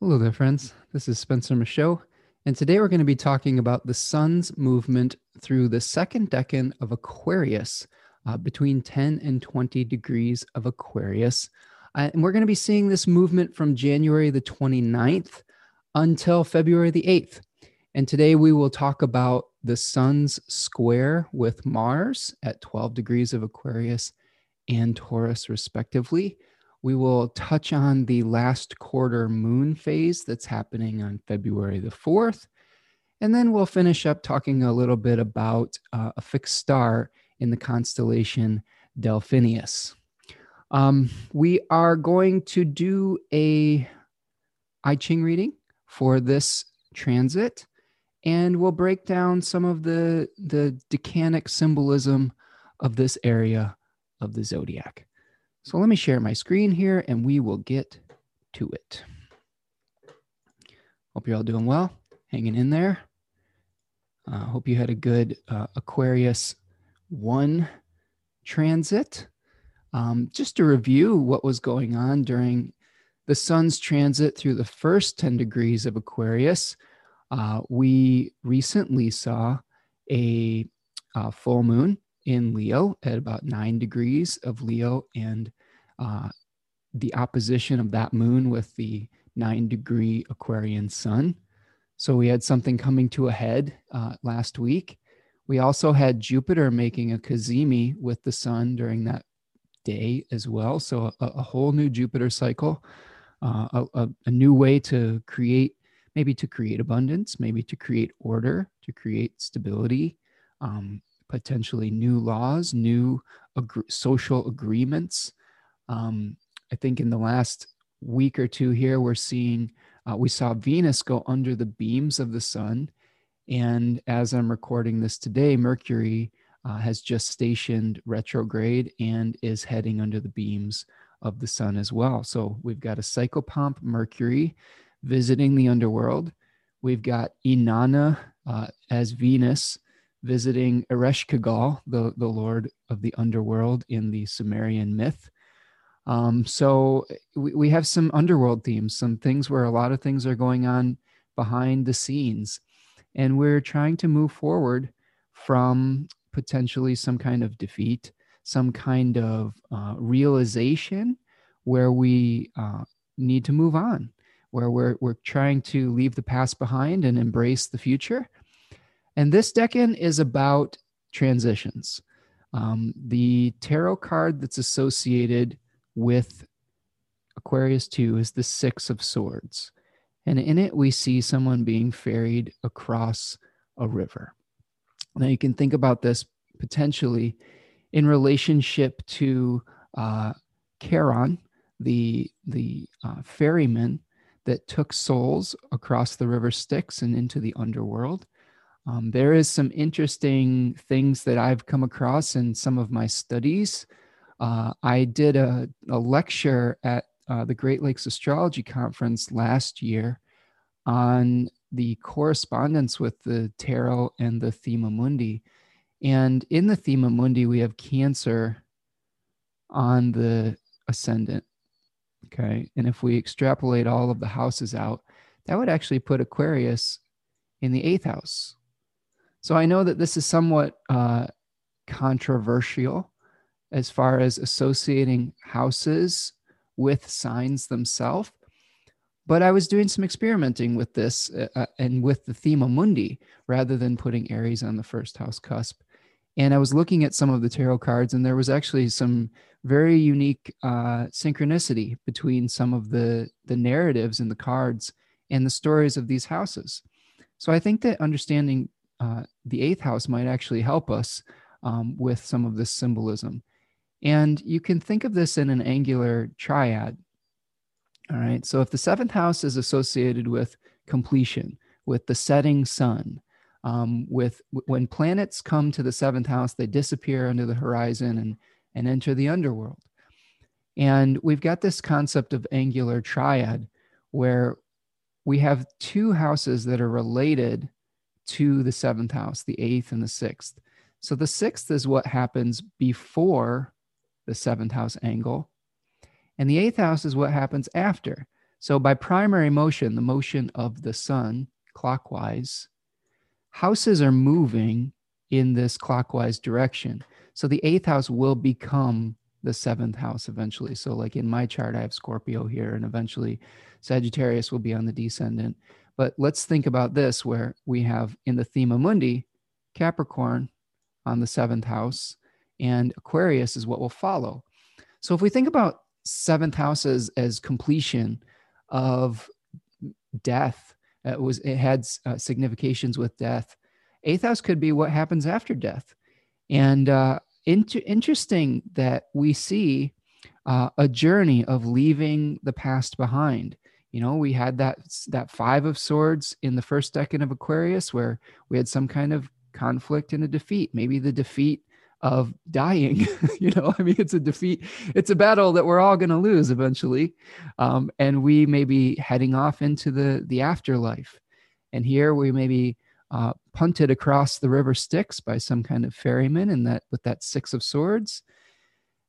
Hello there, friends. This is Spencer Michaud, and today we're going to be talking about the sun's movement through the second decan of Aquarius, uh, between 10 and 20 degrees of Aquarius. Uh, and we're going to be seeing this movement from January the 29th until February the 8th. And today we will talk about the sun's square with Mars at 12 degrees of Aquarius and Taurus, respectively. We will touch on the last quarter moon phase that's happening on February the 4th. And then we'll finish up talking a little bit about uh, a fixed star in the constellation Delphinius. Um, we are going to do a I Ching reading for this transit, and we'll break down some of the, the decanic symbolism of this area of the zodiac. So let me share my screen here and we will get to it. Hope you're all doing well, hanging in there. Uh, hope you had a good uh, Aquarius 1 transit. Um, just to review what was going on during the sun's transit through the first 10 degrees of Aquarius, uh, we recently saw a, a uh, full moon in Leo at about nine degrees of Leo and uh, the opposition of that moon with the nine degree Aquarian sun. So we had something coming to a head uh, last week. We also had Jupiter making a cazimi with the sun during that day as well. So a, a whole new Jupiter cycle, uh, a, a, new way to create, maybe to create abundance, maybe to create order, to create stability, um, potentially new laws, new ag- social agreements, um, I think in the last week or two here, we're seeing, uh, we saw Venus go under the beams of the sun. And as I'm recording this today, Mercury uh, has just stationed retrograde and is heading under the beams of the sun as well. So we've got a psychopomp Mercury visiting the underworld. We've got Inanna uh, as Venus visiting Ereshkigal, the, the lord of the underworld in the Sumerian myth. Um, so we, we have some underworld themes, some things where a lot of things are going on behind the scenes. And we're trying to move forward from potentially some kind of defeat, some kind of uh, realization where we uh, need to move on, where we're, we're trying to leave the past behind and embrace the future. And this decan is about transitions. Um, the tarot card that's associated with Aquarius 2 is the Six of Swords. And in it, we see someone being ferried across a river. Now, you can think about this potentially in relationship to uh, Charon, the, the uh, ferryman that took souls across the river Styx and into the underworld. Um, there is some interesting things that I've come across in some of my studies uh, I did a, a lecture at uh, the Great Lakes Astrology Conference last year on the correspondence with the tarot and the Thema Mundi. And in the Thema Mundi, we have Cancer on the ascendant. Okay. And if we extrapolate all of the houses out, that would actually put Aquarius in the eighth house. So I know that this is somewhat uh, controversial as far as associating houses with signs themselves. But I was doing some experimenting with this uh, uh, and with the Thema Mundi rather than putting Aries on the first house cusp. And I was looking at some of the tarot cards, and there was actually some very unique uh, synchronicity between some of the, the narratives in the cards and the stories of these houses. So I think that understanding uh, the eighth house might actually help us um, with some of this symbolism. And you can think of this in an angular triad. All right. So if the seventh house is associated with completion, with the setting sun, um, with when planets come to the seventh house, they disappear under the horizon and, and enter the underworld. And we've got this concept of angular triad where we have two houses that are related to the seventh house, the eighth and the sixth. So the sixth is what happens before the seventh house angle. And the eighth house is what happens after. So, by primary motion, the motion of the sun clockwise, houses are moving in this clockwise direction. So, the eighth house will become the seventh house eventually. So, like in my chart, I have Scorpio here, and eventually Sagittarius will be on the descendant. But let's think about this where we have in the Thema Mundi, Capricorn on the seventh house, and Aquarius is what will follow. So, if we think about seventh house as, as completion of death, it was it had uh, significations with death. Eighth house could be what happens after death, and uh, inter- interesting that we see uh, a journey of leaving the past behind. You know, we had that that five of swords in the first decan of Aquarius, where we had some kind of conflict and a defeat. Maybe the defeat of dying. you know, I mean, it's a defeat. It's a battle that we're all going to lose eventually, um, and we may be heading off into the the afterlife. And here we may be uh, punted across the river Styx by some kind of ferryman, and that with that six of swords.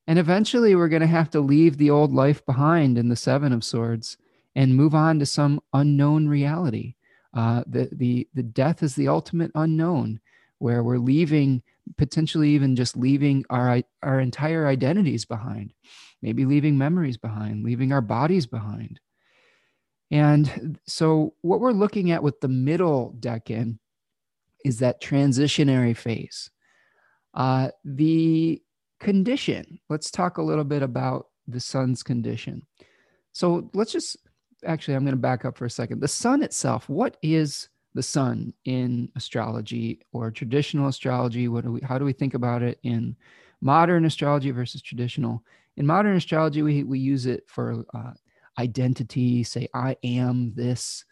And eventually, we're going to have to leave the old life behind in the seven of swords and move on to some unknown reality. Uh, the the the death is the ultimate unknown, where we're leaving potentially even just leaving our our entire identities behind, maybe leaving memories behind, leaving our bodies behind. And so, what we're looking at with the middle decan is that transitionary phase. Uh, the condition, let's talk a little bit about the sun's condition. So let's just actually, I'm going to back up for a second. The sun itself, what is the sun in astrology or traditional astrology? What do we, how do we think about it in modern astrology versus traditional? In modern astrology, we, we use it for uh, identity, say, I am this.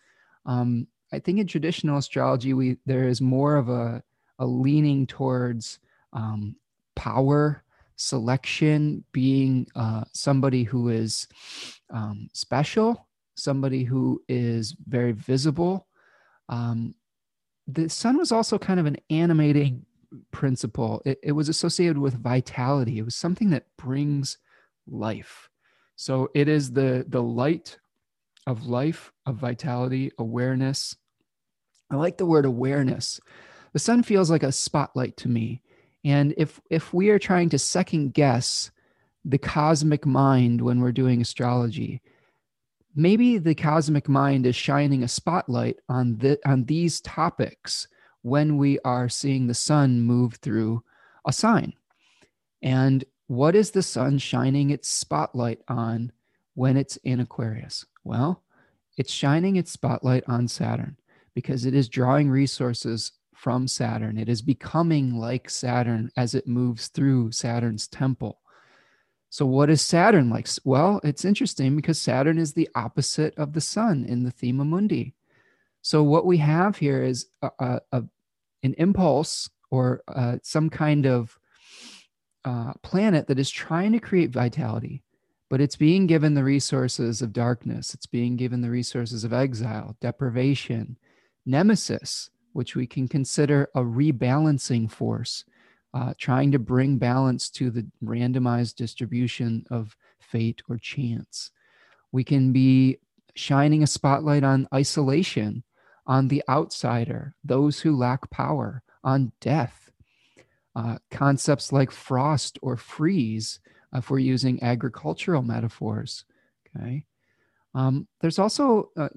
Um, I think in traditional astrology, we there is more of a, a leaning towards um, power, selection, being uh, somebody who is um, special, somebody who is very visible. Um, the sun was also kind of an animating principle. It, it was associated with vitality. It was something that brings life. So it is the the light of life, of vitality, awareness. I like the word awareness. The sun feels like a spotlight to me. And if if we are trying to second guess the cosmic mind when we're doing astrology, maybe the cosmic mind is shining a spotlight on the on these topics when we are seeing the sun move through a sign. And what is the sun shining its spotlight on when it's in Aquarius? Well, it's shining its spotlight on Saturn because it is drawing resources from Saturn. It is becoming like Saturn as it moves through Saturn's temple. So, what is Saturn like? Well, it's interesting because Saturn is the opposite of the sun in the Thema Mundi. So, what we have here is a, a, a an impulse or uh, some kind of uh, planet that is trying to create vitality, but it's being given the resources of darkness. It's being given the resources of exile, deprivation, nemesis, which we can consider a rebalancing force, uh, trying to bring balance to the randomized distribution of fate or chance. We can be shining a spotlight on isolation, on the outsider, those who lack power, on death, uh, concepts like frost or freeze, uh, if we're using agricultural metaphors. Okay. Um, there's also uh,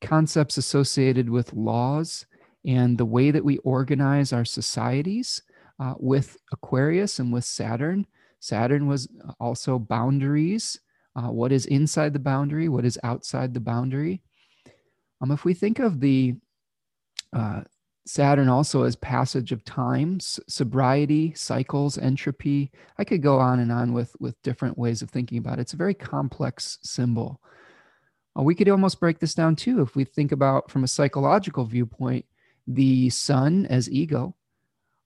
concepts associated with laws and the way that we organize our societies uh, with Aquarius and with Saturn. Saturn was also boundaries. Uh, what is inside the boundary? What is outside the boundary? Um, if we think of the uh, Saturn also as passage of time, sobriety, cycles, entropy. I could go on and on with, with different ways of thinking about it. It's a very complex symbol. Uh, we could almost break this down too if we think about from a psychological viewpoint the sun as ego.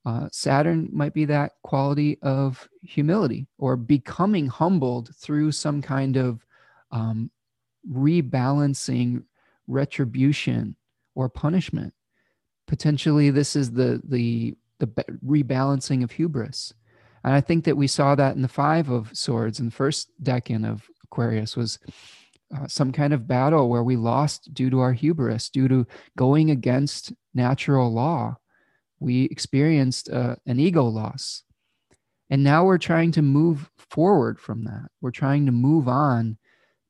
Uh, Saturn might be that quality of humility or becoming humbled through some kind of um, rebalancing, retribution, or punishment potentially this is the the the rebalancing of hubris and i think that we saw that in the five of swords in the first decan of aquarius was uh, some kind of battle where we lost due to our hubris, due to going against natural law. We experienced uh, an ego loss. And now we're trying to move forward from that. We're trying to move on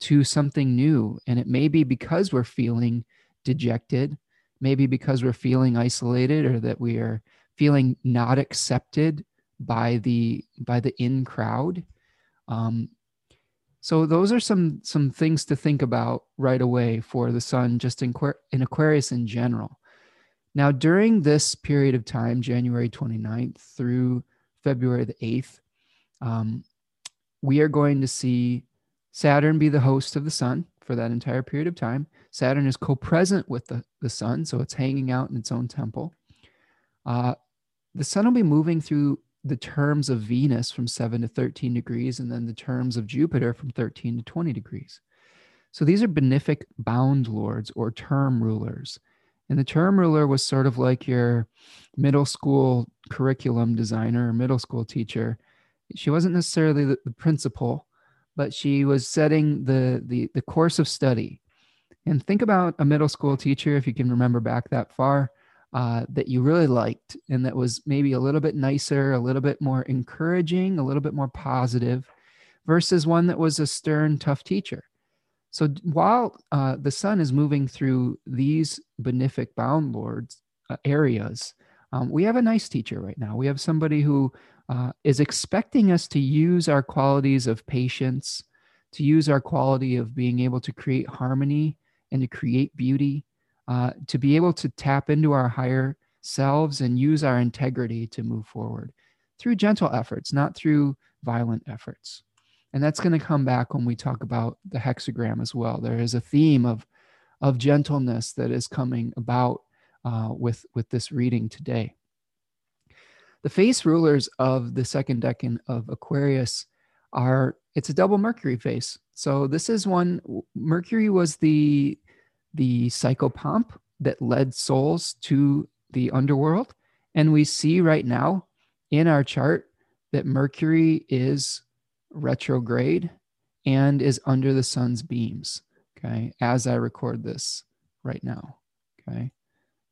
to something new. And it may be because we're feeling dejected, maybe because we're feeling isolated or that we are feeling not accepted by the by the in crowd. Um, so those are some some things to think about right away for the sun, just in, in Aquarius in general. Now, during this period of time, January 29th through February the 8th, um, we are going to see Saturn be the host of the sun for that entire period of time. Saturn is co present with the, the sun, so it's hanging out in its own temple. Uh, the sun will be moving through the terms of Venus from 7 to 13 degrees, and then the terms of Jupiter from 13 to 20 degrees. So these are benefic bound lords or term rulers. And the term ruler was sort of like your middle school curriculum designer or middle school teacher. She wasn't necessarily the, the principal, but she was setting the, the, the course of study. And think about a middle school teacher, if you can remember back that far, uh, that you really liked and that was maybe a little bit nicer, a little bit more encouraging, a little bit more positive, versus one that was a stern, tough teacher. So while uh, the sun is moving through these benefic bound lords uh, areas, um, we have a nice teacher right now. We have somebody who uh, is expecting us to use our qualities of patience, to use our quality of being able to create harmony and to create beauty, uh, to be able to tap into our higher selves and use our integrity to move forward through gentle efforts, not through violent efforts. And that's going to come back when we talk about the hexagram as well. There is a theme of, of gentleness that is coming about uh, with, with this reading today. The face rulers of the second decan of Aquarius are, it's a double Mercury face. So this is one, Mercury was the, the psychopomp that led souls to the underworld. And we see right now in our chart that Mercury is retrograde and is under the sun's beams. Okay. As I record this right now. Okay. I'm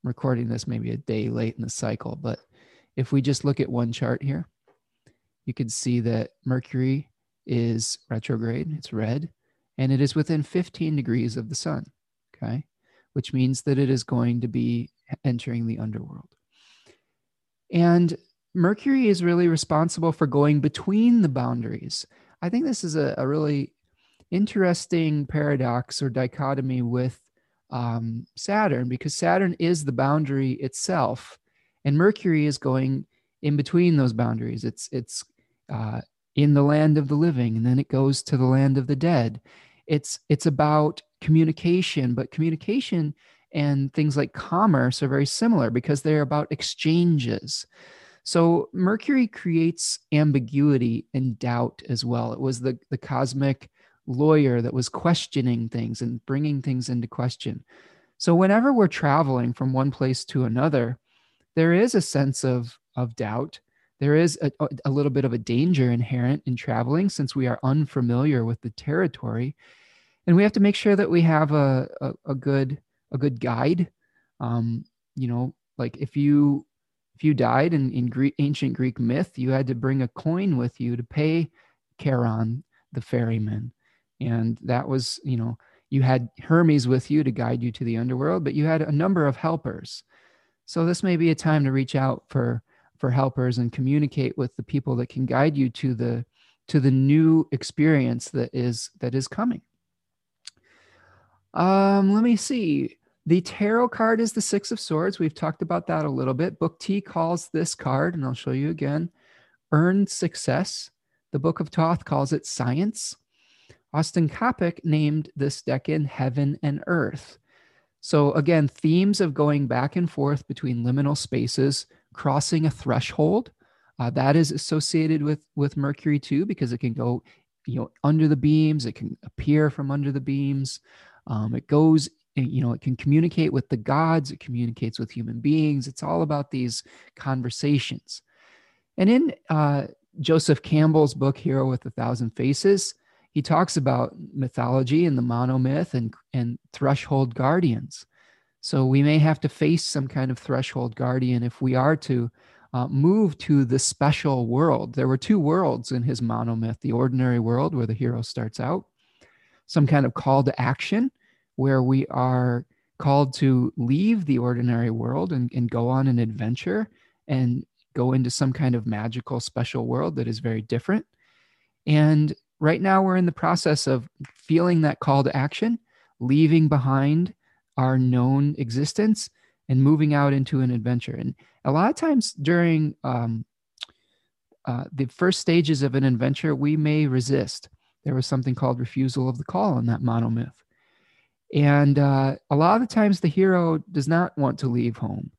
recording this maybe a day late in the cycle, but if we just look at one chart here, you can see that Mercury is retrograde, it's red, and it is within 15 degrees of the sun, okay? Which means that it is going to be entering the underworld. And Mercury is really responsible for going between the boundaries. I think this is a, a really interesting paradox or dichotomy with um, Saturn because Saturn is the boundary itself and Mercury is going in between those boundaries. It's it's uh, in the land of the living, and then it goes to the land of the dead. It's it's about communication, but communication and things like commerce are very similar because they're about exchanges. So Mercury creates ambiguity and doubt as well. It was the the cosmic lawyer that was questioning things and bringing things into question. So whenever we're traveling from one place to another, there is a sense of of doubt there is a, a little bit of a danger inherent in traveling since we are unfamiliar with the territory and we have to make sure that we have a, a, a good a good guide um, you know like if you if you died in, in Greek, ancient greek myth you had to bring a coin with you to pay charon the ferryman and that was you know you had hermes with you to guide you to the underworld but you had a number of helpers so this may be a time to reach out for for helpers and communicate with the people that can guide you to the to the new experience that is that is coming. Um, let me see. The tarot card is the Six of Swords. We've talked about that a little bit. Book T calls this card, and I'll show you again, earned success. The Book of Thoth calls it science. Austin Coppock named this decan Heaven and Earth. So, again, themes of going back and forth between liminal spaces, crossing a threshold. Uh, that is associated with with Mercury too, because it can go, you know, under the beams. It can appear from under the beams. Um, it goes, you know, it can communicate with the gods. It communicates with human beings. It's all about these conversations. And in uh, Joseph Campbell's book, Hero with a Thousand Faces, he talks about mythology and the monomyth and, and threshold guardians. So we may have to face some kind of threshold guardian if we are to uh, move to the special world. There were two worlds in his monomyth the ordinary world, where the hero starts out, some kind of call to action, where we are called to leave the ordinary world and, and go on an adventure and go into some kind of magical special world that is very different. And right now, we're in the process of feeling that call to action, leaving behind our known existence and moving out into an adventure. And a lot of times during um, uh, the first stages of an adventure, we may resist. There was something called refusal of the call in that monomyth. And uh, a lot of the times, the hero does not want to leave home.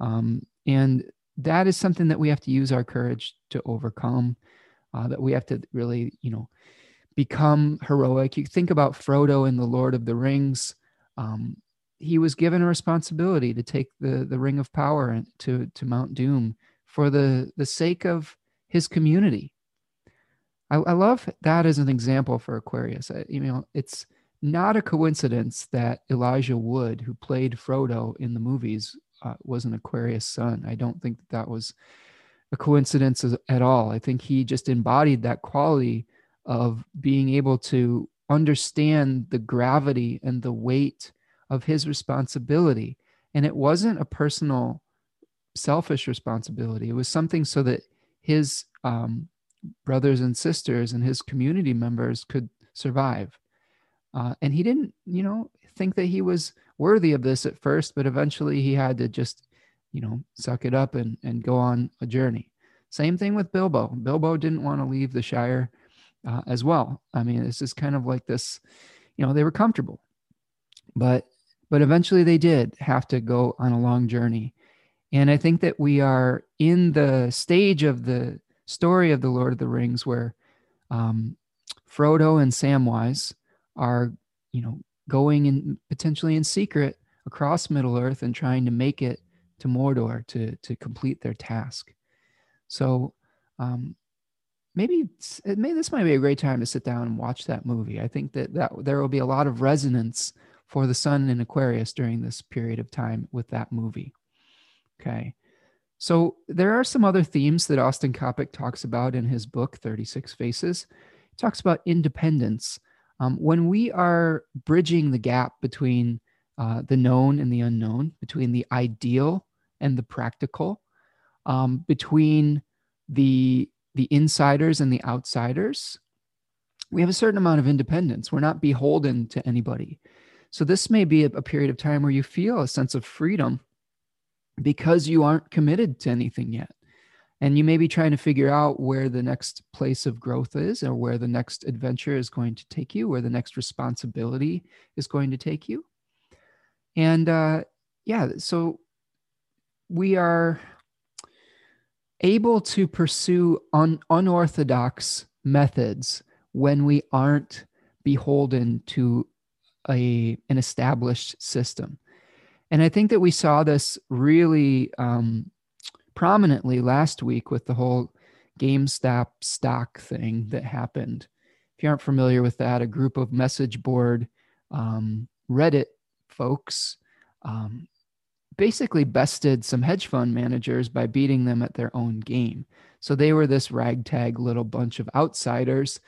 Um, and that is something that we have to use our courage to overcome, uh, that we have to really, you know, become heroic. You think about Frodo in The Lord of the Rings. Um, he was given a responsibility to take the the ring of power to to Mount Doom for the the sake of his community. I, I love that as an example for Aquarius. I, you know, it's not a coincidence that Elijah Wood, who played Frodo in the movies, uh, was an Aquarius sun. I don't think that, that was a coincidence at all. I think he just embodied that quality of being able to understand the gravity and the weight of his responsibility. And it wasn't a personal, selfish responsibility. It was something so that his um, brothers and sisters and his community members could survive. Uh, and he didn't, you know, think that he was worthy of this at first, but eventually he had to just, you know, suck it up and, and go on a journey. Same thing with Bilbo. Bilbo didn't want to leave the Shire uh, as well. I mean, this is kind of like this, you know, they were comfortable, but but eventually they did have to go on a long journey. And I think that we are in the stage of the story of the Lord of the Rings where um, Frodo and Samwise are, you know, going in potentially in secret across Middle Earth and trying to make it to Mordor to to complete their task. So um, maybe maybe this might be a great time to sit down and watch that movie. I think that that there will be a lot of resonance for the sun in Aquarius during this period of time with that movie. Okay. So there are some other themes that Austin Coppock talks about in his book, 36 Faces. He talks about independence. Um, when we are bridging the gap between uh, the known and the unknown, between the ideal and the practical, um, between the the insiders and the outsiders, we have a certain amount of independence. We're not beholden to anybody. So this may be a, a period of time where you feel a sense of freedom because you aren't committed to anything yet. And you may be trying to figure out where the next place of growth is or where the next adventure is going to take you, where the next responsibility is going to take you. And uh, yeah, so we are able to pursue un- unorthodox methods when we aren't beholden to a an established system. And I think that we saw this really um, prominently last week with the whole GameStop stock thing that happened. If you aren't familiar with that, a group of message board um, Reddit folks um, basically bested some hedge fund managers by beating them at their own game. So they were this ragtag little bunch of outsiders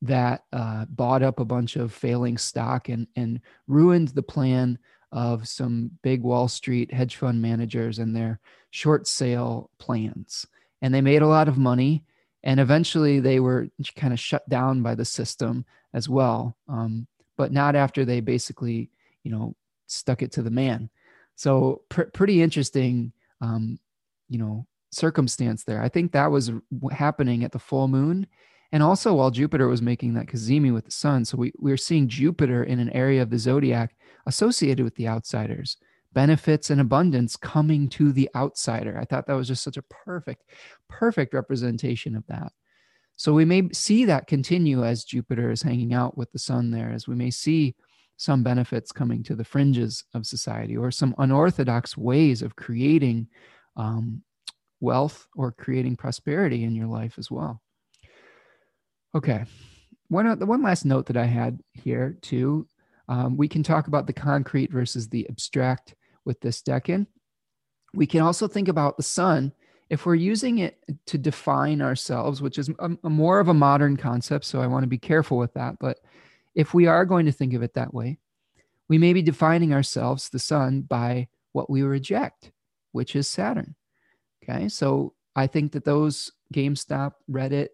that uh, bought up a bunch of failing stock and, and ruined the plan of some big Wall Street hedge fund managers and their short sale plans. And they made a lot of money. And eventually they were kind of shut down by the system as well. Um, but not after they basically, you know, stuck it to the man. So pr- pretty interesting, um, you know, circumstance there. I think that was happening at the full moon and also while Jupiter was making that cazimi with the sun. So we, we are seeing Jupiter in an area of the zodiac associated with the outsiders, benefits and abundance coming to the outsider. I thought that was just such a perfect, perfect representation of that. So we may see that continue as Jupiter is hanging out with the sun there, as we may see some benefits coming to the fringes of society or some unorthodox ways of creating um, wealth or creating prosperity in your life as well. Okay. one the one last note that I had here too. Um, we can talk about the concrete versus the abstract with this decan. We can also think about the sun if we're using it to define ourselves, which is a, a more of a modern concept. So I want to be careful with that. But if we are going to think of it that way, we may be defining ourselves, the sun, by what we reject, which is Saturn. Okay. So I think that those GameStop, Reddit,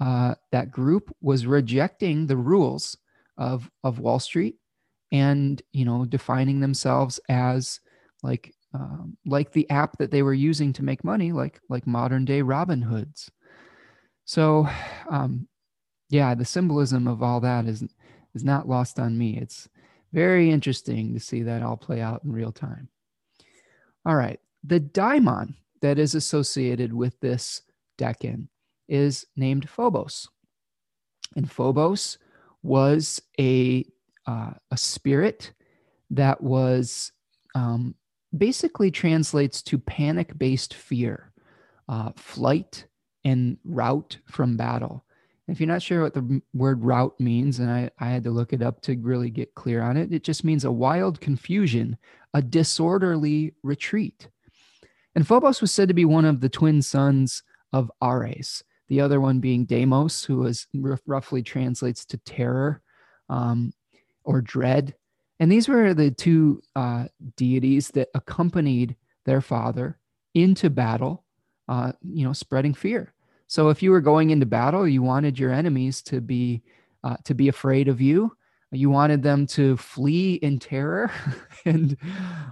uh, that group was rejecting the rules of of Wall Street and you know defining themselves as like um, like the app that they were using to make money, like like modern day Robin Hoods. So, um, yeah, the symbolism of all that is is not lost on me. It's very interesting to see that all play out in real time. All right, the daimon that is associated with this decan is named Phobos. And Phobos was a, uh, a spirit that was um, basically translates to panic based fear, uh, flight, and rout from battle. If you're not sure what the word rout means, and I, I had to look it up to really get clear on it, it just means a wild confusion, a disorderly retreat. And Phobos was said to be one of the twin sons of Ares, the other one being Deimos, who is roughly translates to terror um, or dread. And these were the two uh, deities that accompanied their father into battle, uh, you know, spreading fear. So if you were going into battle, you wanted your enemies to be uh, to be afraid of you. You wanted them to flee in terror, and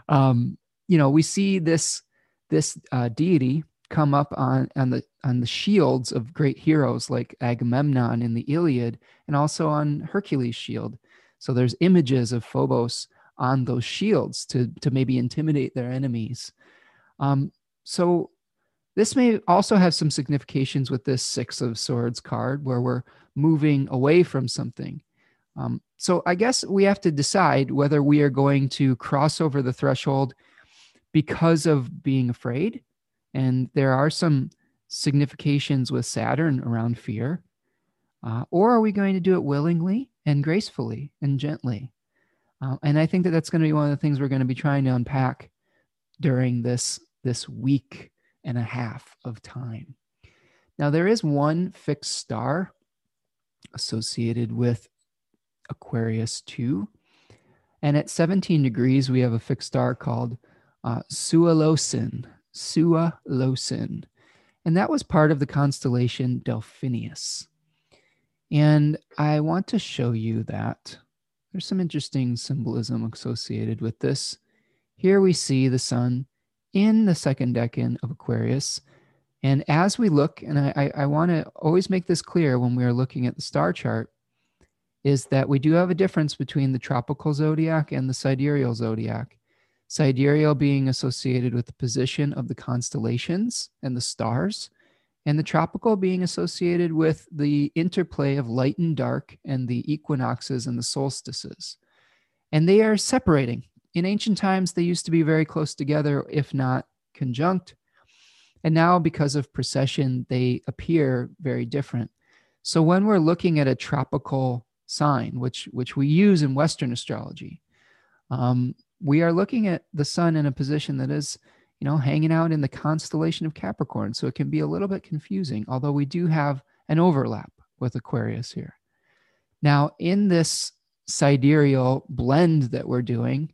um, you know we see this this uh, deity come up on on the on the shields of great heroes like Agamemnon in the Iliad and also on Hercules' shield. So there's images of Phobos on those shields to to maybe intimidate their enemies. Um, so this may also have some significations with this Six of Swords card where we're moving away from something. Um, so I guess we have to decide whether we are going to cross over the threshold because of being afraid and there are some significations with Saturn around fear. Uh, or are we going to do it willingly and gracefully and gently? Uh, and I think that that's going to be one of the things we're going to be trying to unpack during this this week and a half of time. Now there is one fixed star associated with Aquarius 2. And at 17 degrees, we have a fixed star called uh, Sualocin, Sualocin. And that was part of the constellation Delphinius. And I want to show you that there's some interesting symbolism associated with this. Here we see the sun in the second decan of Aquarius. And as we look, and I, I, I want to always make this clear when we are looking at the star chart, is that we do have a difference between the tropical zodiac and the sidereal zodiac sidereal being associated with the position of the constellations and the stars, and the tropical being associated with the interplay of light and dark and the equinoxes and the solstices. And they are separating. In ancient times, they used to be very close together, if not conjunct. And now, because of precession, they appear very different. So when we're looking at a tropical sign, which which we use in Western astrology, um, we are looking at the sun in a position that is, you know, hanging out in the constellation of Capricorn. So it can be a little bit confusing, although we do have an overlap with Aquarius here. Now, in this sidereal blend that we're doing,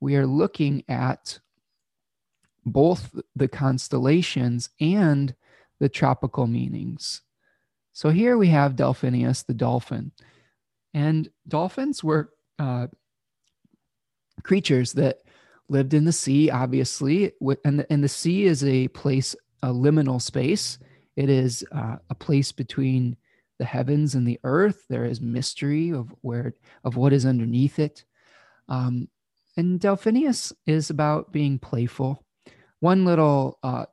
we are looking at both the constellations and the tropical meanings. So here we have Delphinius, the dolphin. And dolphins were uh, creatures that lived in the sea, obviously. And the, and the sea is a place, a liminal space. It is uh, a place between the heavens and the earth. There is mystery of where of what is underneath it. Um, and Delphinius is about being playful. One little uh,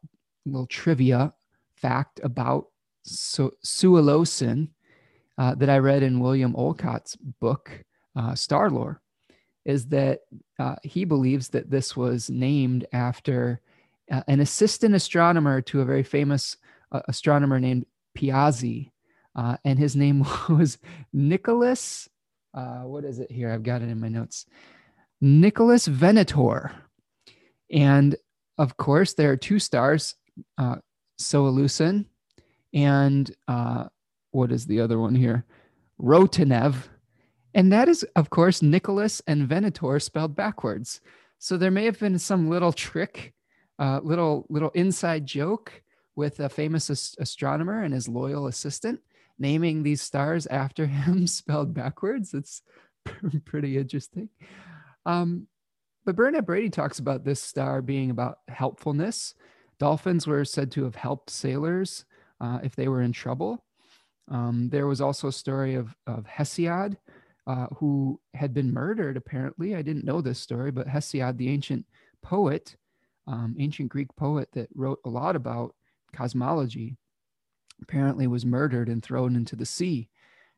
little trivia fact about so, uh, that I read in William Olcott's book, uh, Star Lore, is that uh, he believes that this was named after uh, an assistant astronomer to a very famous uh, astronomer named Piazzi. uh, and his name was Nicholas. Uh, what is it here? I've got it in my notes. Nicholas Venator. And of course, there are two stars, uh, Sualocin and uh, what is the other one here? Rotanev. And that is, of course, Nicholas and Venator spelled backwards. So there may have been some little trick, uh, little little inside joke with a famous ast- astronomer and his loyal assistant naming these stars after him spelled backwards. It's pretty interesting. Um, but Bernadette Brady talks about this star being about helpfulness. Dolphins were said to have helped sailors uh, if they were in trouble. Um, there was also a story of, of Hesiod, uh, who had been murdered, apparently. I didn't know this story, but Hesiod, the ancient poet, um, ancient Greek poet that wrote a lot about cosmology, apparently was murdered and thrown into the sea.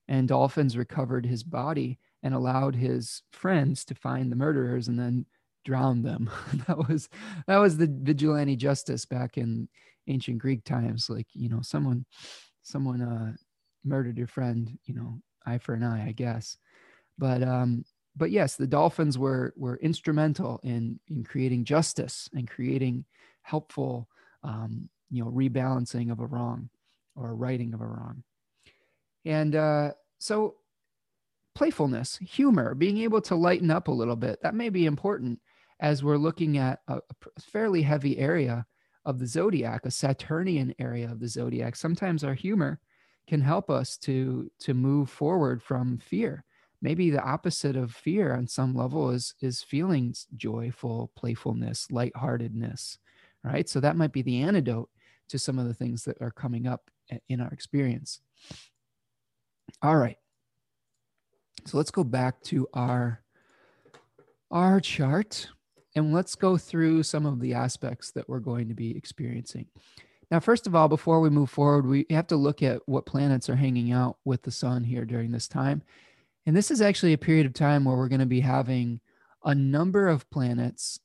And dolphins recovered his body and allowed his friends to find the murderers and then drown them. that was that was the vigilante justice back in ancient Greek times. Like you know, someone someone uh, murdered your friend. You know, eye for an eye, I guess. But um, but yes, the dolphins were were instrumental in in creating justice and creating helpful um, you know rebalancing of a wrong or righting of a wrong. And uh, so playfulness, humor, being able to lighten up a little bit, that may be important as we're looking at a, a fairly heavy area of the zodiac, a Saturnian area of the zodiac. Sometimes our humor can help us to to move forward from fear. Maybe the opposite of fear on some level is is feeling joyful, playfulness, lightheartedness, right? So that might be the antidote to some of the things that are coming up in our experience. All right. So let's go back to our our chart and let's go through some of the aspects that we're going to be experiencing. Now, first of all, before we move forward, we have to look at what planets are hanging out with the sun here during this time. And this is actually a period of time where we're going to be having a number of planets.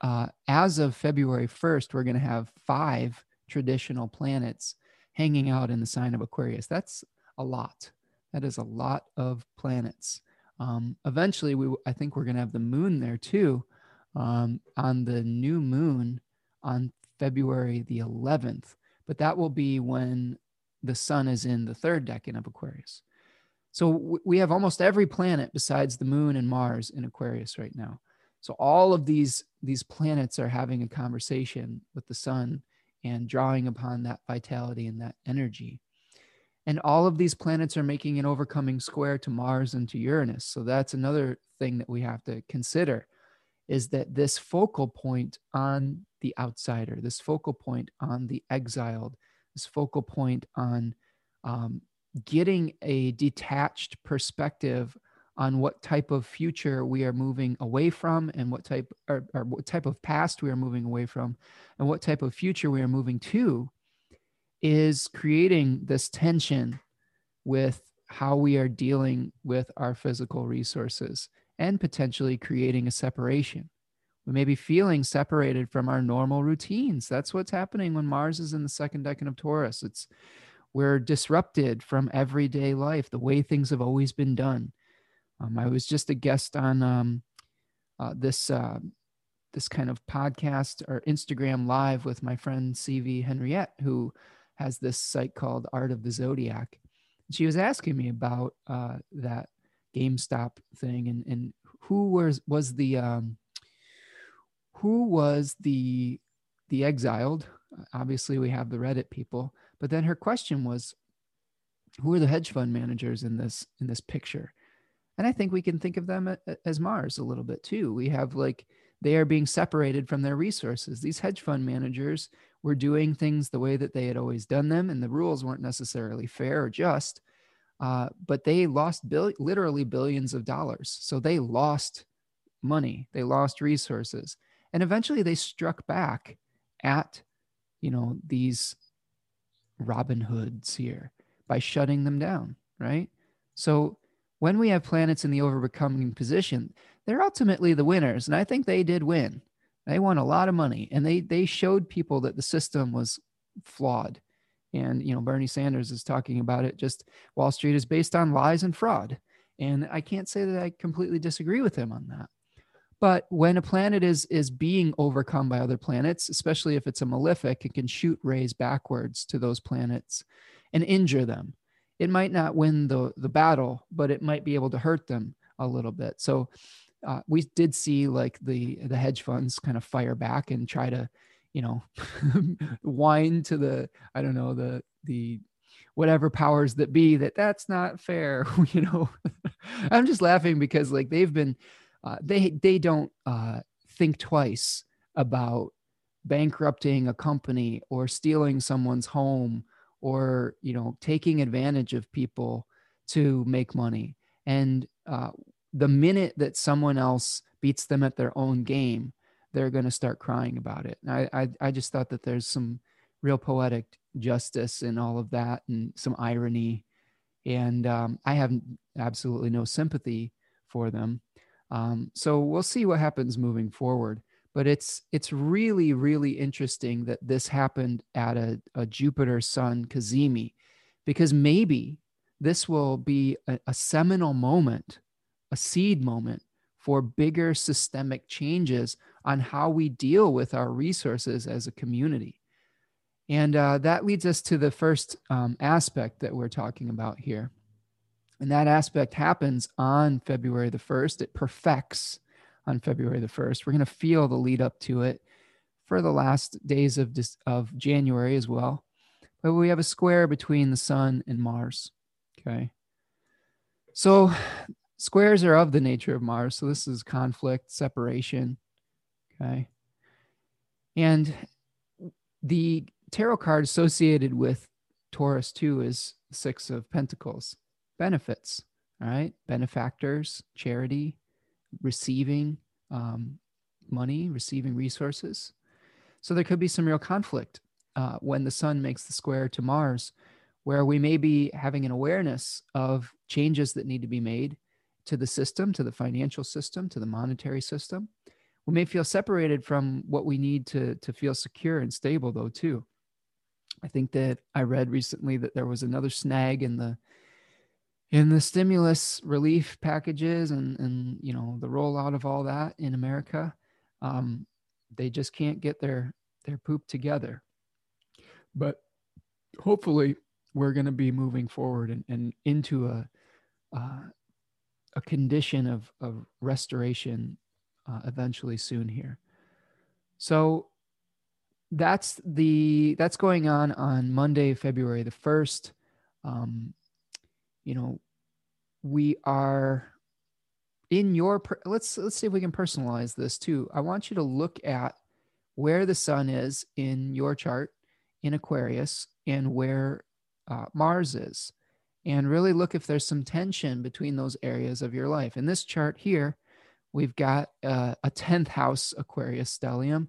Uh, as of February 1st, we're going to have five traditional planets hanging out in the sign of Aquarius. That's a lot. That is a lot of planets. Um, eventually, we I think we're going to have the moon there too, um, on the new moon on February the 11th. But that will be when the sun is in the third decan of Aquarius. So we have almost every planet besides the moon and Mars in Aquarius right now. So all of these these planets are having a conversation with the sun and drawing upon that vitality and that energy. And all of these planets are making an overcoming square to Mars and to Uranus. So that's another thing that we have to consider is that this focal point on the outsider, this focal point on the exiled, this focal point on um, getting a detached perspective on what type of future we are moving away from and what type or, or, what type of past we are moving away from and what type of future we are moving to is creating this tension with how we are dealing with our physical resources and potentially creating a separation. We may be feeling separated from our normal routines. That's what's happening when Mars is in the second decan of Taurus. It's we're disrupted from everyday life, the way things have always been done um, I was just a guest on um, uh, this uh, this kind of podcast or Instagram live with my friend CV Henriette, who has this site called Art of the Zodiac. She was asking me about uh, that GameStop thing and and who was was the um, who was the the exiled. Obviously, we have the Reddit people, but then her question was, who are the hedge fund managers in this in this picture? And I think we can think of them as Mars a little bit too. We have like they are being separated from their resources. These hedge fund managers were doing things the way that they had always done them, and the rules weren't necessarily fair or just. Uh, but they lost bill- literally billions of dollars. So they lost money, they lost resources, and eventually they struck back at, you know, these Robin Hoods here by shutting them down, right? So when we have planets in the overcoming position, they're ultimately the winners. And I think they did win. They won a lot of money and they they showed people that the system was flawed And, you know, Bernie Sanders is talking about it just Wall Street is based on lies and fraud. And I can't say that I completely disagree with him on that. But when a planet is is being overcome by other planets, especially if it's a malefic, it can shoot rays backwards to those planets and injure them. It might not win the the battle, but it might be able to hurt them a little bit. So uh, we did see like the the hedge funds kind of fire back and try to, you know, whine to the I don't know the the whatever powers that be that that's not fair. you know, I'm just laughing because like they've been uh, they they don't uh, think twice about bankrupting a company or stealing someone's home or you know taking advantage of people to make money. And uh, the minute that someone else beats them at their own game they're going to start crying about it. I, I i just thought that there's some real poetic justice in all of that and some irony. And um, i have absolutely no sympathy for them um, so we'll see what happens moving forward. But it's it's really really interesting that this happened at a, a Jupiter Sun cazimi, because maybe this will be a, a seminal moment, a seed moment for bigger systemic changes on how we deal with our resources as a community. And uh, that leads us to the first um, aspect that we're talking about here. And that aspect happens on February the 1st. It perfects on February the 1st. We're going to feel the lead up to it for the last days of, of January as well. But we have a square between the sun and Mars. Okay. So squares are of the nature of Mars. So this is conflict, separation. Okay. And the tarot card associated with Taurus too is Six of Pentacles benefits, right? Benefactors, charity, receiving um, money, receiving resources. So there could be some real conflict uh, when the sun makes the square to Mars, where we may be having an awareness of changes that need to be made to the system, to the financial system, to the monetary system. We may feel separated from what we need to, to feel secure and stable, though, too. I think that I read recently that there was another snag in the in the stimulus relief packages and and you know the rollout of all that in America, um, they just can't get their their poop together. But hopefully, we're going to be moving forward and, and into a uh, a condition of of restoration uh, eventually soon here. So that's the that's going on on Monday, February the first. Um, you know, we are in your let's let's see if we can personalize this too. I want you to look at where the sun is in your chart in Aquarius and where uh, Mars is, and really look if there's some tension between those areas of your life. In this chart here, we've got uh, a 10th house Aquarius stellium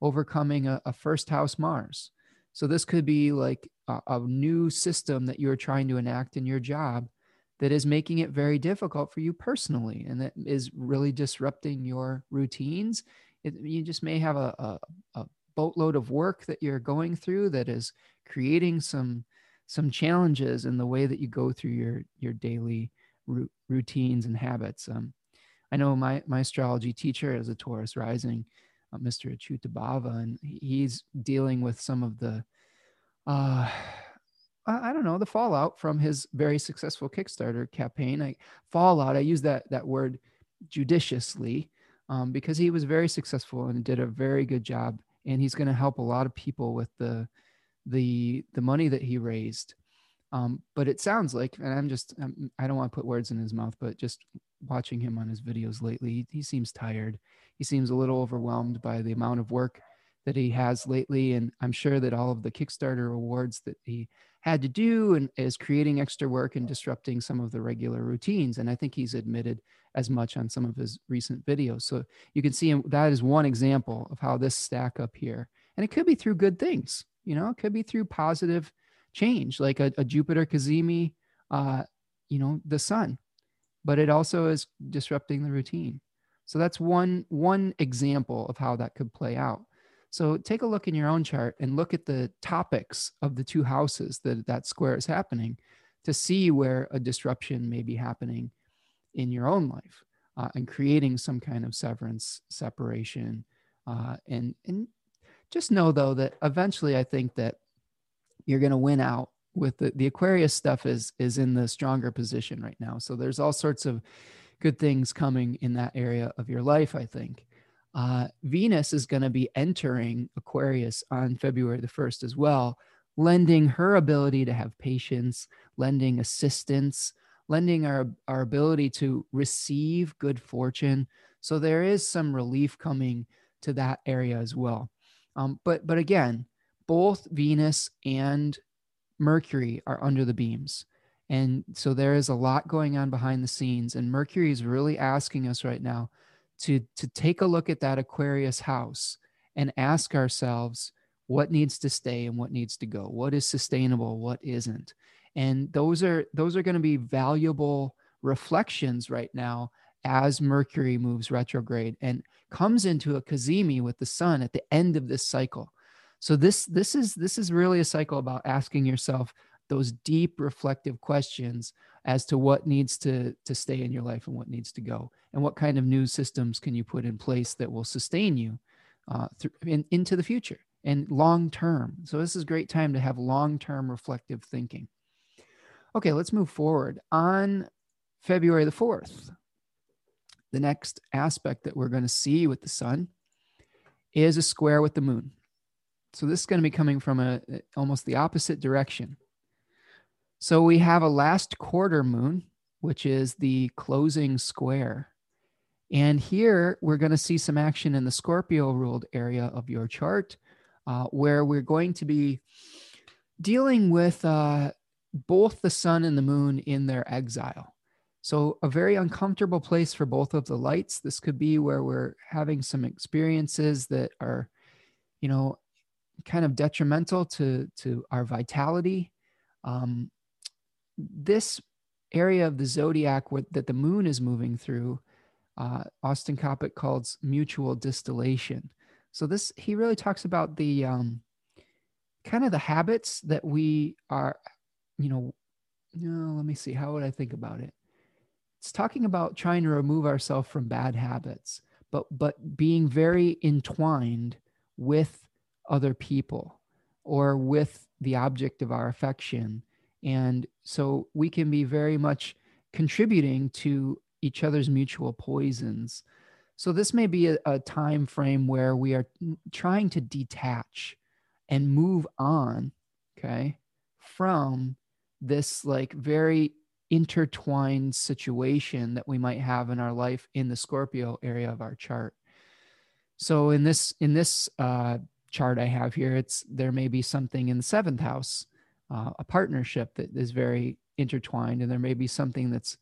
overcoming a, a first house Mars. So this could be like a, new system that you're trying to enact in your job that is making it very difficult for you personally and that is really disrupting your routines. It, you just may have a, a, a boatload of work that you're going through that is creating some some challenges in the way that you go through your your daily routines and habits. Um, I know my my astrology teacher is a Taurus rising, uh, Mr. Acyuta-bhava, and he's dealing with some of the uh, I don't know the fallout from his very successful Kickstarter campaign. I fallout. I use that that word judiciously um, because he was very successful and did a very good job, and he's going to help a lot of people with the the the money that he raised. Um, but it sounds like, and I'm just I'm, I do not want to put words in his mouth, but just watching him on his videos lately, he, he seems tired. He seems a little overwhelmed by the amount of work that he has lately. And I'm sure that all of the Kickstarter awards that he had to do and is creating extra work and disrupting some of the regular routines. And I think he's admitted as much on some of his recent videos. So you can see that is one example of how this stack up here. And it could be through good things, you know, it could be through positive change, like a, a Jupiter cazimi, uh, you know, the sun, but it also is disrupting the routine. So that's one one example of how that could play out. So take a look in your own chart and look at the topics of the two houses that that square is happening to see where a disruption may be happening in your own life uh, and creating some kind of severance, separation. Uh, and, and just know though that eventually I think that you're going to win out with the, the Aquarius stuff is, is in the stronger position right now. So there's all sorts of good things coming in that area of your life, I think. Uh, Venus is going to be entering Aquarius on February the 1st as well, lending her ability to have patience, lending assistance, lending our, our ability to receive good fortune. So there is some relief coming to that area as well. Um, but but again, both Venus and Mercury are under the beams. And so there is a lot going on behind the scenes. And Mercury is really asking us right now to, to take a look at that Aquarius house and ask ourselves what needs to stay and what needs to go, what is sustainable, what isn't? And those are those are going to be valuable reflections right now as mercury moves retrograde and comes into a cazimi with the sun at the end of this cycle. So this this is this is really a cycle about asking yourself those deep reflective questions as to what needs to to stay in your life and what needs to go and what kind of new systems can you put in place that will sustain you uh, in, into the future and long term so this is a great time to have long term reflective thinking Okay, let's move forward. On February the 4th, the next aspect that we're going to see with the sun is a square with the moon. So this is going to be coming from a almost the opposite direction. So we have a last quarter moon, which is the closing square. And here we're going to see some action in the Scorpio ruled area of your chart, uh, where we're going to be dealing with uh, both the sun and the moon in their exile. So, a very uncomfortable place for both of the lights. This could be where we're having some experiences that are, you know, kind of detrimental to, to our vitality. Um, this area of the zodiac that the moon is moving through, uh, Austin Coppock calls mutual distillation. So, this, he really talks about the, um, kind of the habits that we are you know, no, let me see. How would I think about it? It's talking about trying to remove ourselves from bad habits, but but being very entwined with other people or with the object of our affection. And so we can be very much contributing to each other's mutual poisons. So this may be a, a time frame where we are trying to detach and move on, okay, from this like very intertwined situation that we might have in our life in the Scorpio area of our chart. So in this in this uh, chart I have here, it's there may be something in the seventh house, uh, a partnership that is very intertwined, and there may be something that's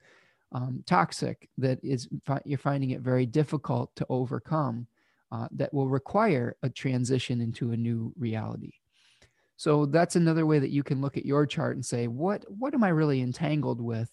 um, toxic that is you're finding it very difficult to overcome. Uh, that will require a transition into a new reality. So that's another way that you can look at your chart and say, what what am I really entangled with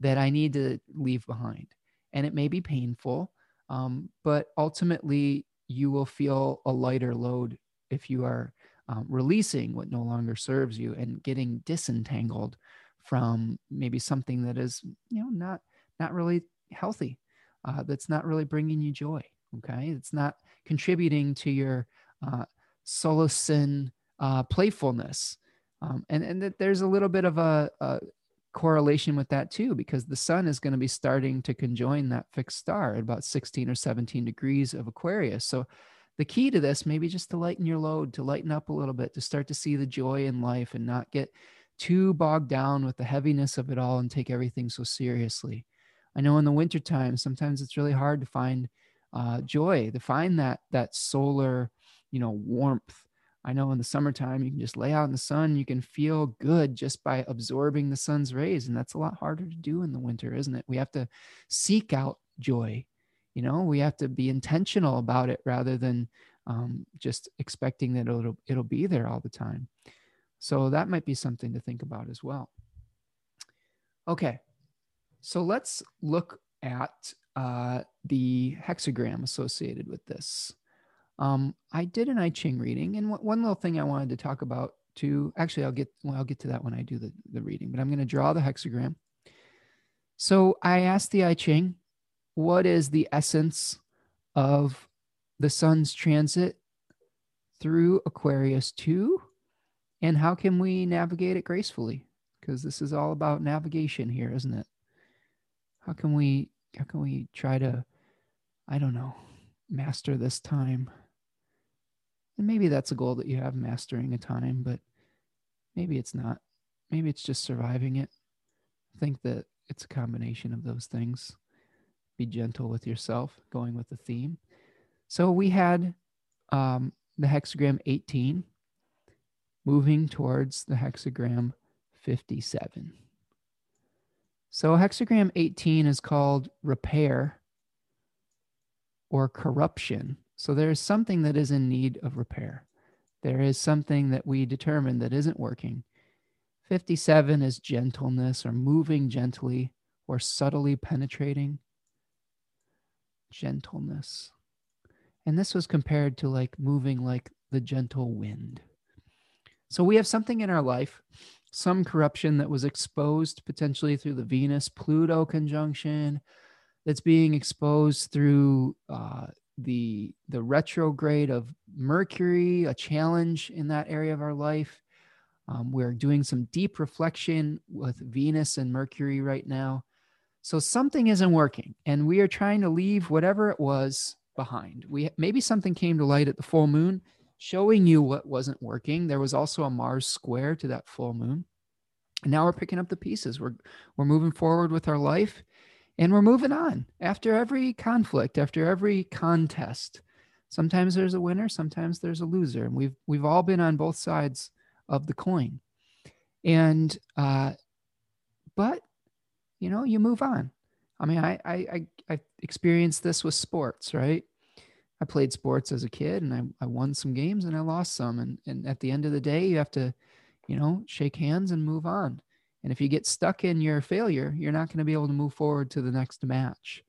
that I need to leave behind? And it may be painful, um, but ultimately you will feel a lighter load if you are um, releasing what no longer serves you and getting disentangled from maybe something that is you know not not really healthy uh, that's not really bringing you joy okay it's not contributing to your uh, sin uh, playfulness. Um, and and that there's a little bit of a, a, correlation with that too, because the sun is going to be starting to conjoin that fixed star at about 16 or 17 degrees of Aquarius. So the key to this, maybe just to lighten your load, to lighten up a little bit, to start to see the joy in life and not get too bogged down with the heaviness of it all and take everything so seriously. I know in the wintertime, sometimes it's really hard to find uh, joy, to find that that solar, you know, warmth I know in the summertime, you can just lay out in the sun. You can feel good just by absorbing the sun's rays. And that's a lot harder to do in the winter, isn't it? We have to seek out joy. You know, we have to be intentional about it rather than um, just expecting that it'll, it'll be there all the time. So that might be something to think about as well. Okay. So let's look at uh, the hexagram associated with this. um, I did an I Ching reading, and one little thing I wanted to talk about too. Actually, I'll get well, I'll get to that when I do the, the reading. But I'm going to draw the hexagram. So I asked the I Ching, what is the essence of the sun's transit through Aquarius 2 and how can we navigate it gracefully? Because this is all about navigation here, isn't it? How can we how can we try to I don't know, master this time? And maybe that's a goal that you have mastering a time, but maybe it's not. Maybe it's just surviving it. I think that it's a combination of those things. Be gentle with yourself, going with the theme. So we had um, the hexagram 18 moving towards the hexagram 57. So hexagram 18 is called repair or corruption. So there is something that is in need of repair. There is something that we determine that isn't working. 57 is gentleness or moving gently or subtly penetrating. Gentleness. And this was compared to like moving like the gentle wind. So we have something in our life, some corruption that was exposed potentially through the Venus Pluto conjunction, that's being exposed through uh, the the retrograde of Mercury, a challenge in that area of our life. Um, we're doing some deep reflection with Venus and Mercury right now. So something isn't working, and we are trying to leave whatever it was behind. We maybe something came to light at the full moon, showing you what wasn't working. There was also a Mars square to that full moon. And now we're picking up the pieces. We're we're moving forward with our life and we're moving on. After every conflict, after every contest, sometimes there's a winner, sometimes there's a loser. And we've we've all been on both sides of the coin. And uh but you know, you move on. I mean, I I I, I experienced this with sports, right? I played sports as a kid and I, I won some games and I lost some. And, and at the end of the day, you have to, you know, shake hands and move on. And if you get stuck in your failure, you're not going to be able to move forward to the next match.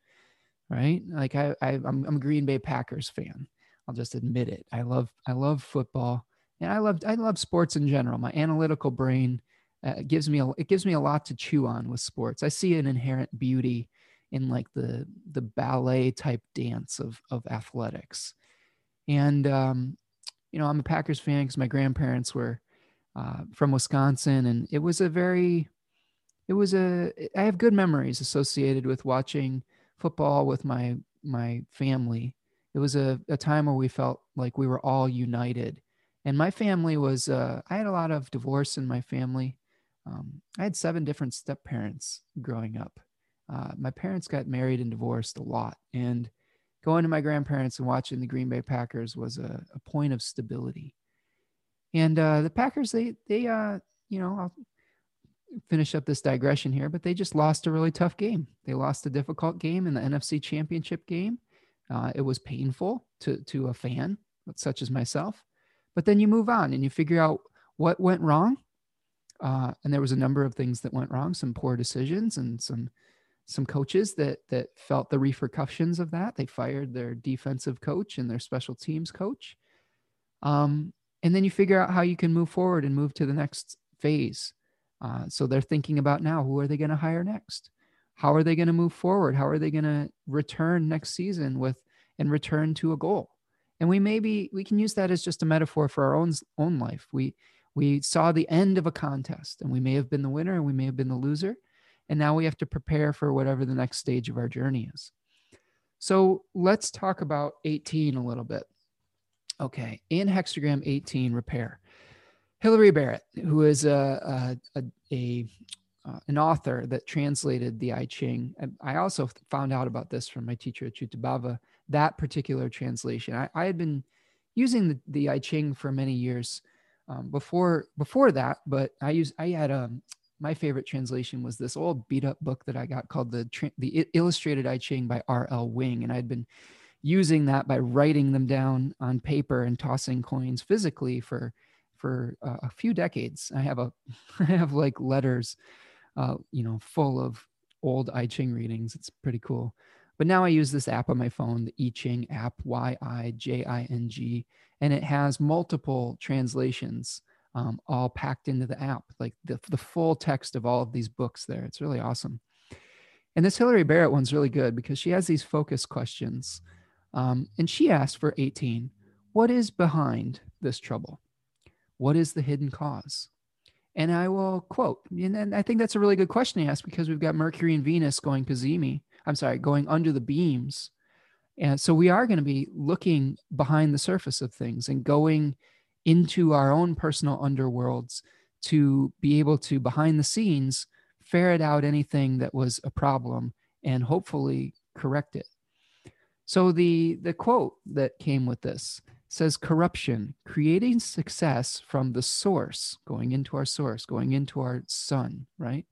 Right. Like I, I I'm, I'm a Green Bay Packers fan. I'll just admit it. I love, I love football and I love, I love sports in general. My analytical brain uh, gives me, a, it gives me a lot to chew on with sports. I see an inherent beauty in like the the ballet type dance of of athletics. And um, you know i'm a packers fan because my grandparents were uh, from wisconsin and it was a very it was a i have good memories associated with watching football with my my family. It was a, a time where we felt like we were all united. And my family was uh, i had a lot of divorce in my family um, i had seven different step parents growing up uh, my parents got married and divorced a lot. And going to my grandparents and watching the Green Bay Packers was a, a point of stability. And uh, the Packers, they, they, uh, you know, I'll finish up this digression here, but they just lost a really tough game. They lost a difficult game in the NFC Championship game. Uh, it was painful to to a fan such as myself, but then you move on and you figure out what went wrong. Uh, and there was a number of things that went wrong, some poor decisions and some some coaches that that felt the repercussions of that. They fired their defensive coach and their special teams coach. Um, and then you figure out how you can move forward and move to the next phase. Uh, so they're thinking about now who are they going to hire next? How are they going to move forward? How are they going to return next season with and return to a goal? And we maybe we can use that as just a metaphor for our own own life. We we saw the end of a contest and we may have been the winner and we may have been the loser and now we have to prepare for whatever the next stage of our journey is. So let's talk about 18 a little bit. Okay, in hexagram 18 repair, Hilary Barrett, who is a, a, a, a uh, an author that translated the I Ching. I also found out about this from my teacher Acyuta-bhava, that particular translation. I, I had been using the, the I Ching for many years um, before before that, but I used I had um, my favorite translation was this old beat up book that I got called the the Illustrated I Ching by R.L. Wing, and I'd been using that by writing them down on paper and tossing coins physically for for uh, a few decades. I have a I have like letters, uh, you know, full of old I Ching readings. It's pretty cool. But now I use this app on my phone, the I Ching app, Y I J I N G, and it has multiple translations um, all packed into the app, like the, the full text of all of these books there. It's really awesome. And this Hilary Barrett one's really good because she has these focus questions. Um, and she asked for 18 What is behind this trouble? What is the hidden cause? And I will quote, and I think that's a really good question to ask because we've got Mercury and Venus going cazimi. I'm sorry, going under the beams. And so we are going to be looking behind the surface of things and going into our own personal underworlds to be able to, behind the scenes, ferret out anything that was a problem and hopefully correct it. So the the quote that came with this says corruption, creating success from the source, going into our source, going into our sun, right?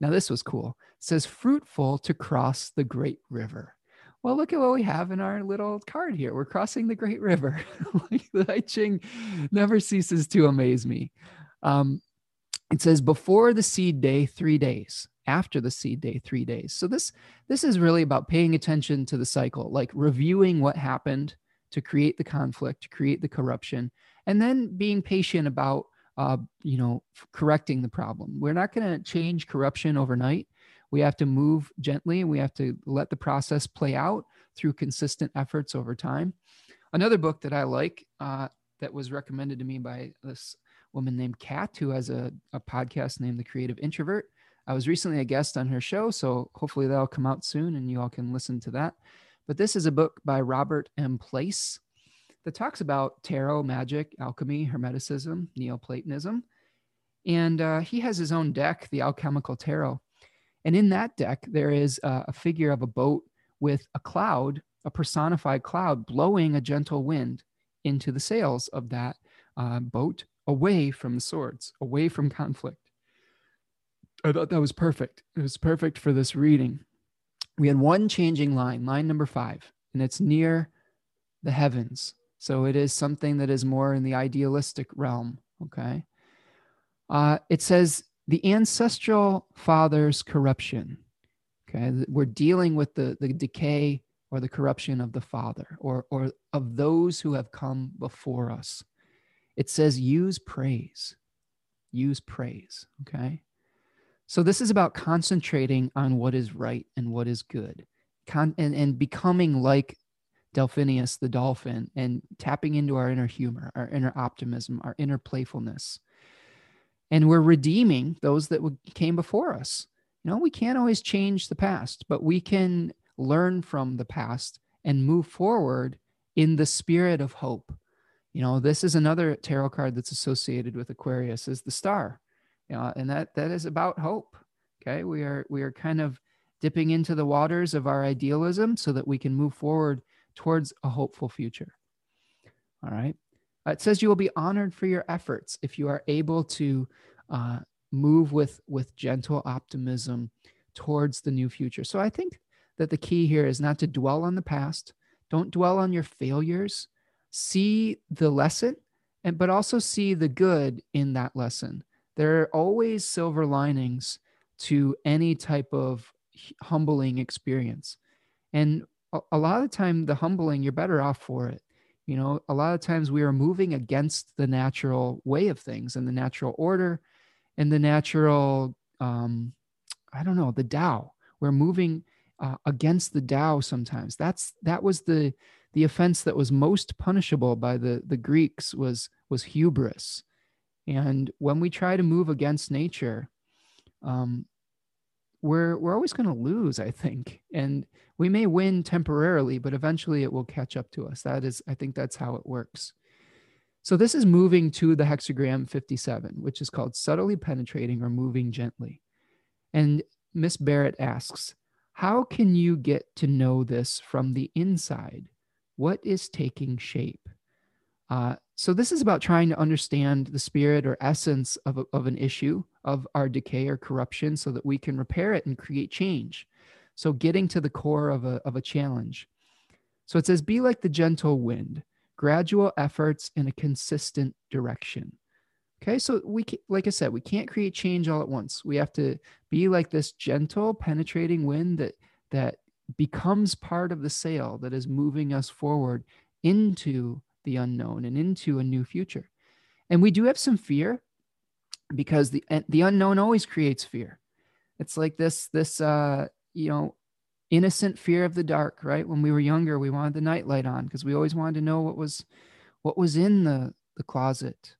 Now this was cool. It says fruitful to cross the great river well, look at what we have in our little card here. We're crossing the Great River. like the I Ching never ceases to amaze me. Um, it says before the seed day, three days. After the seed day, three days. So this this is really about paying attention to the cycle, like reviewing what happened to create the conflict, to create the corruption, and then being patient about uh, you know correcting the problem. We're not going to change corruption overnight we have to move gently and we have to let the process play out through consistent efforts over time. Another book that i like uh, that was recommended to me by this woman named kat who has a, a podcast named the creative introvert. I was recently a guest on her show so hopefully that'll come out soon and you all can listen to that. But this is a book by robert m. Place that talks about tarot magic alchemy hermeticism neoplatonism. And uh, he has his own deck the alchemical tarot and in that deck, there is a, a figure of a boat with a cloud, a personified cloud, blowing a gentle wind into the sails of that uh, boat away from the swords, away from conflict. I thought that was perfect. It was perfect for this reading. We had one changing line, line number five, and it's near the heavens. So it is something that is more in the idealistic realm. Okay. Uh, it says, the ancestral father's corruption. Okay, we're dealing with the, the decay or the corruption of the father or, or of those who have come before us. It says, use praise. Use praise. Okay. So this is about concentrating on what is right and what is good, Con- and, and becoming like Delphinius the dolphin and tapping into our inner humor, our inner optimism, our inner playfulness and we're redeeming those that came before us. You know, we can't always change the past, but we can learn from the past and move forward in the spirit of hope. You know, this is another tarot card that's associated with Aquarius is the star. You know, and that that is about hope. Okay? We are we are kind of dipping into the waters of our idealism so that we can move forward towards a hopeful future. All right. Uh, it says you will be honored for your efforts if you are able to uh, move with with gentle optimism towards the new future. So I think that the key here is not to dwell on the past. Don't dwell on your failures. See the lesson, and but also see the good in that lesson. There are always silver linings to any type of humbling experience. And a lot of the time, the humbling, you're better off for it you know, a lot of times we are moving against the natural way of things and the natural order and the natural, um, I don't know, the Tao. We're moving uh, against the Tao sometimes. That's that was the the offense that was most punishable by the the Greeks was was hubris. And when we try to move against nature, um, we're we're always going to lose, I think. And we may win temporarily, but eventually it will catch up to us. That is, I think that's how it works. So this is moving to the hexagram 57, which is called subtly penetrating or moving gently. And Miss Barrett asks, how can you get to know this from the inside? What is taking shape? Uh, so this is about trying to understand the spirit or essence of, a, of an issue of our decay or corruption so that we can repair it and create change. So getting to the core of a, of a challenge. So it says, be like the gentle wind, gradual efforts in a consistent direction. Okay, so we like I said, we can't create change all at once. We have to be like this gentle, penetrating wind that that becomes part of the sail that is moving us forward into the unknown and into a new future. And we do have some fear because the the unknown always creates fear. It's like this this uh you know innocent fear of the dark, right? When we were younger, we wanted the nightlight on because we always wanted to know what was what was in the the closet.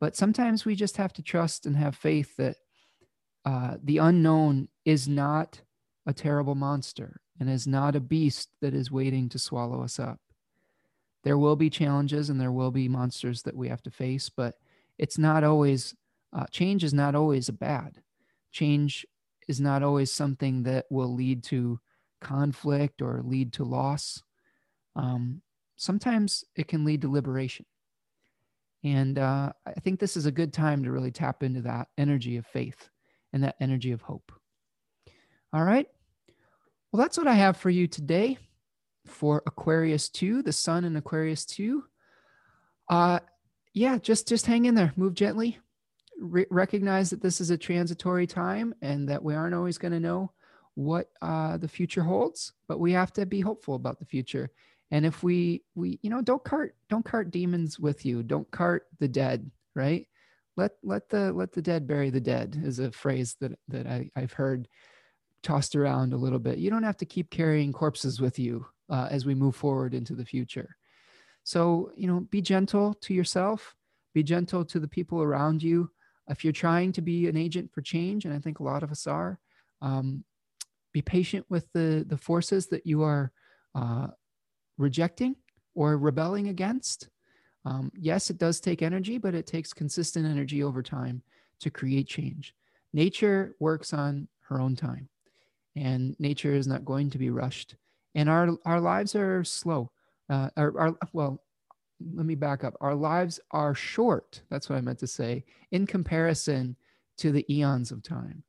But sometimes we just have to trust and have faith that uh, the unknown is not a terrible monster and is not a beast that is waiting to swallow us up. There will be challenges and there will be monsters that we have to face, but it's not always, uh, change is not always a bad. Change is not always something that will lead to conflict or lead to loss. Um, sometimes it can lead to liberation. And uh, I think this is a good time to really tap into that energy of faith and that energy of hope. All right. Well, that's what I have for you today for Aquarius 2, the sun in Aquarius 2. Uh yeah, just just hang in there, move gently. Re- recognize that this is a transitory time and that we aren't always going to know what uh the future holds, but we have to be hopeful about the future. And if we we you know, don't cart don't cart demons with you. Don't cart the dead, right? Let let the let the dead bury the dead is a phrase that that I, I've heard tossed around a little bit. You don't have to keep carrying corpses with you uh, as we move forward into the future. So, you know, be gentle to yourself, be gentle to the people around you. If you're trying to be an agent for change, and I think a lot of us are, um, be patient with the, the forces that you are uh, rejecting or rebelling against. Um, yes, it does take energy, but it takes consistent energy over time to create change. Nature works on her own time and nature is not going to be rushed and our our lives are slow uh, our, our, well let me back up. Our lives are short that's what i meant to say in comparison to the eons of time.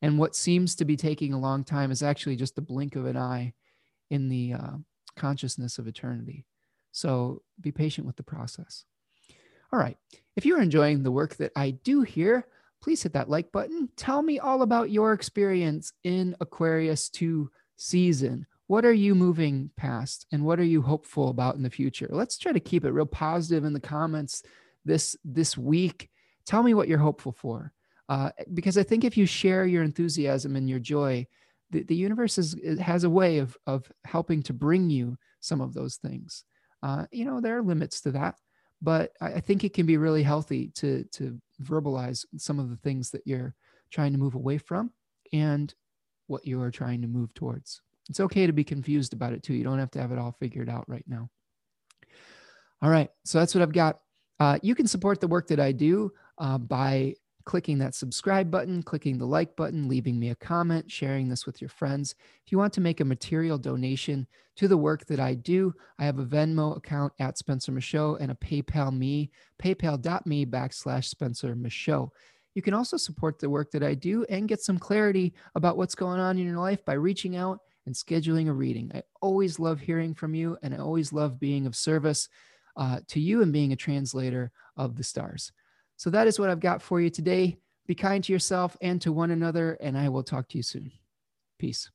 And what seems to be taking a long time is actually just the blink of an eye in the uh, consciousness of eternity. So be patient with the process. All right. If you're enjoying the work that i do here please hit that like button. Tell me all about your experience in Aquarius 2 season. What are you moving past and what are you hopeful about in the future? Let's try to keep it real positive in the comments this this week. Tell me what you're hopeful for. Uh, because I think if you share your enthusiasm and your joy, the, the universe is, has a way of, of helping to bring you some of those things. Uh, you know, there are limits to that, but I, I think it can be really healthy to, to verbalize some of the things that you're trying to move away from and what you are trying to move towards. It's okay to be confused about it too. You don't have to have it all figured out right now. All right. So that's what I've got. Uh, you can support the work that I do uh, by clicking that subscribe button, clicking the like button, leaving me a comment, sharing this with your friends. If you want to make a material donation to the work that I do, I have a Venmo account at Spencer Michaud and a PayPal me, paypal.me backslash Spencer Michaud. You can also support the work that I do and get some clarity about what's going on in your life by reaching out and scheduling a reading. I always love hearing from you, and I always love being of service uh, to you and being a translator of the stars. So that is what I've got for you today. Be kind to yourself and to one another, and I will talk to you soon. Peace.